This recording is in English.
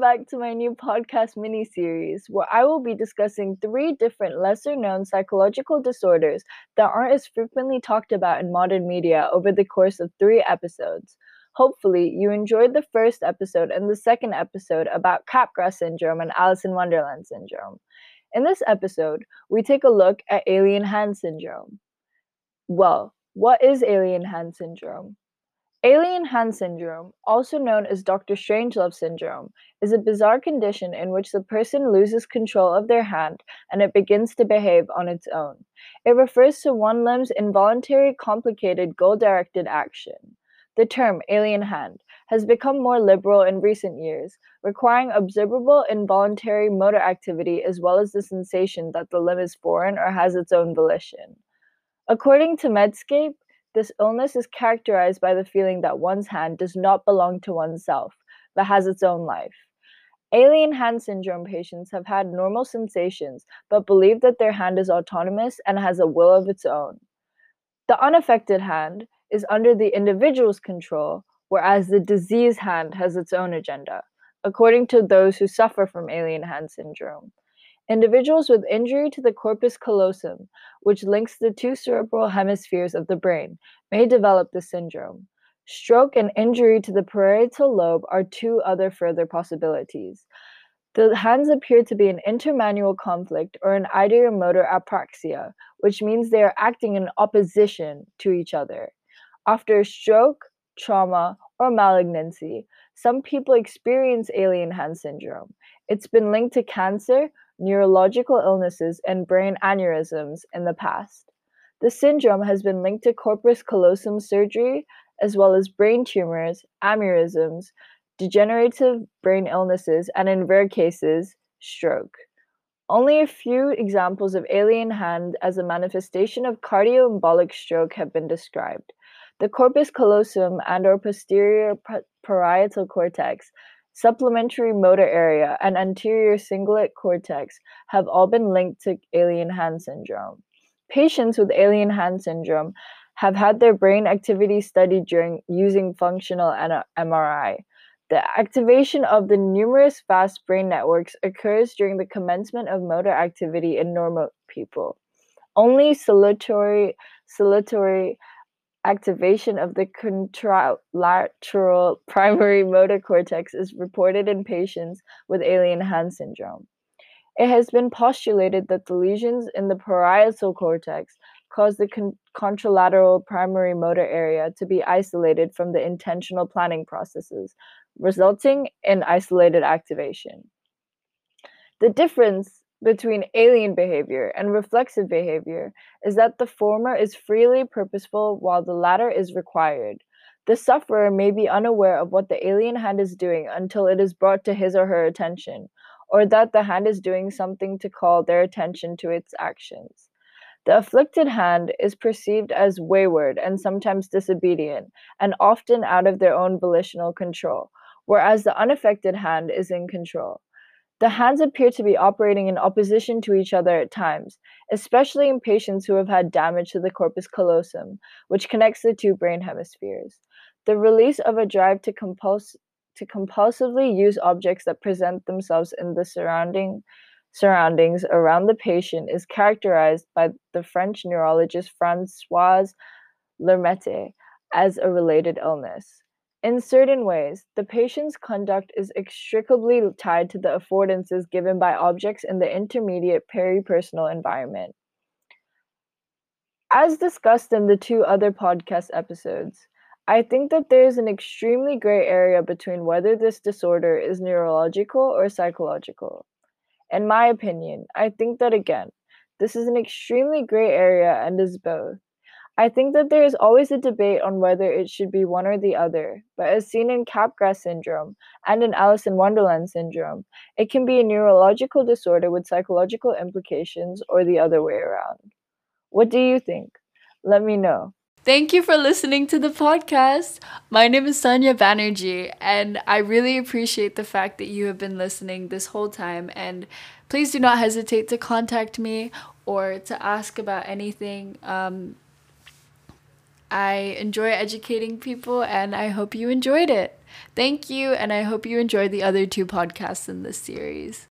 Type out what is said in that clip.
back to my new podcast mini series where I will be discussing three different lesser known psychological disorders that aren't as frequently talked about in modern media over the course of three episodes. Hopefully, you enjoyed the first episode and the second episode about Capgras syndrome and Alice in Wonderland syndrome. In this episode, we take a look at alien hand syndrome. Well, what is alien hand syndrome? Alien hand syndrome, also known as Dr. Strangelove syndrome, is a bizarre condition in which the person loses control of their hand and it begins to behave on its own. It refers to one limb's involuntary, complicated, goal directed action. The term alien hand has become more liberal in recent years, requiring observable involuntary motor activity as well as the sensation that the limb is foreign or has its own volition. According to Medscape, this illness is characterized by the feeling that one's hand does not belong to oneself, but has its own life. Alien hand syndrome patients have had normal sensations, but believe that their hand is autonomous and has a will of its own. The unaffected hand is under the individual's control, whereas the diseased hand has its own agenda, according to those who suffer from alien hand syndrome. Individuals with injury to the corpus callosum, which links the two cerebral hemispheres of the brain, may develop the syndrome. Stroke and injury to the parietal lobe are two other further possibilities. The hands appear to be an intermanual conflict or an ideomotor apraxia, which means they are acting in opposition to each other. After a stroke, trauma, or malignancy, some people experience alien hand syndrome. It's been linked to cancer, neurological illnesses, and brain aneurysms in the past. The syndrome has been linked to corpus callosum surgery, as well as brain tumors, aneurysms, degenerative brain illnesses, and in rare cases, stroke. Only a few examples of alien hand as a manifestation of cardioembolic stroke have been described. The corpus callosum and or posterior parietal cortex supplementary motor area, and anterior cingulate cortex have all been linked to alien hand syndrome. Patients with alien hand syndrome have had their brain activity studied during using functional MRI. The activation of the numerous fast brain networks occurs during the commencement of motor activity in normal people. Only salutary, salutary activation of the contralateral primary motor cortex is reported in patients with alien hand syndrome. It has been postulated that the lesions in the parietal cortex cause the con- contralateral primary motor area to be isolated from the intentional planning processes, resulting in isolated activation. The difference between alien behavior and reflexive behavior is that the former is freely purposeful while the latter is required. The sufferer may be unaware of what the alien hand is doing until it is brought to his or her attention, or that the hand is doing something to call their attention to its actions. The afflicted hand is perceived as wayward and sometimes disobedient, and often out of their own volitional control, whereas the unaffected hand is in control. The hands appear to be operating in opposition to each other at times, especially in patients who have had damage to the corpus callosum, which connects the two brain hemispheres. The release of a drive to, compuls- to compulsively use objects that present themselves in the surrounding surroundings around the patient is characterized by the French neurologist Francois Lhermitte as a related illness. In certain ways, the patient's conduct is inextricably tied to the affordances given by objects in the intermediate peripersonal environment. As discussed in the two other podcast episodes, I think that there is an extremely gray area between whether this disorder is neurological or psychological. In my opinion, I think that again, this is an extremely gray area and is both. I think that there is always a debate on whether it should be one or the other, but as seen in Capgras syndrome and in Alice in Wonderland syndrome, it can be a neurological disorder with psychological implications or the other way around. What do you think? Let me know. Thank you for listening to the podcast. My name is Sonia Banerjee, and I really appreciate the fact that you have been listening this whole time. And please do not hesitate to contact me or to ask about anything. Um, I enjoy educating people and I hope you enjoyed it. Thank you, and I hope you enjoyed the other two podcasts in this series.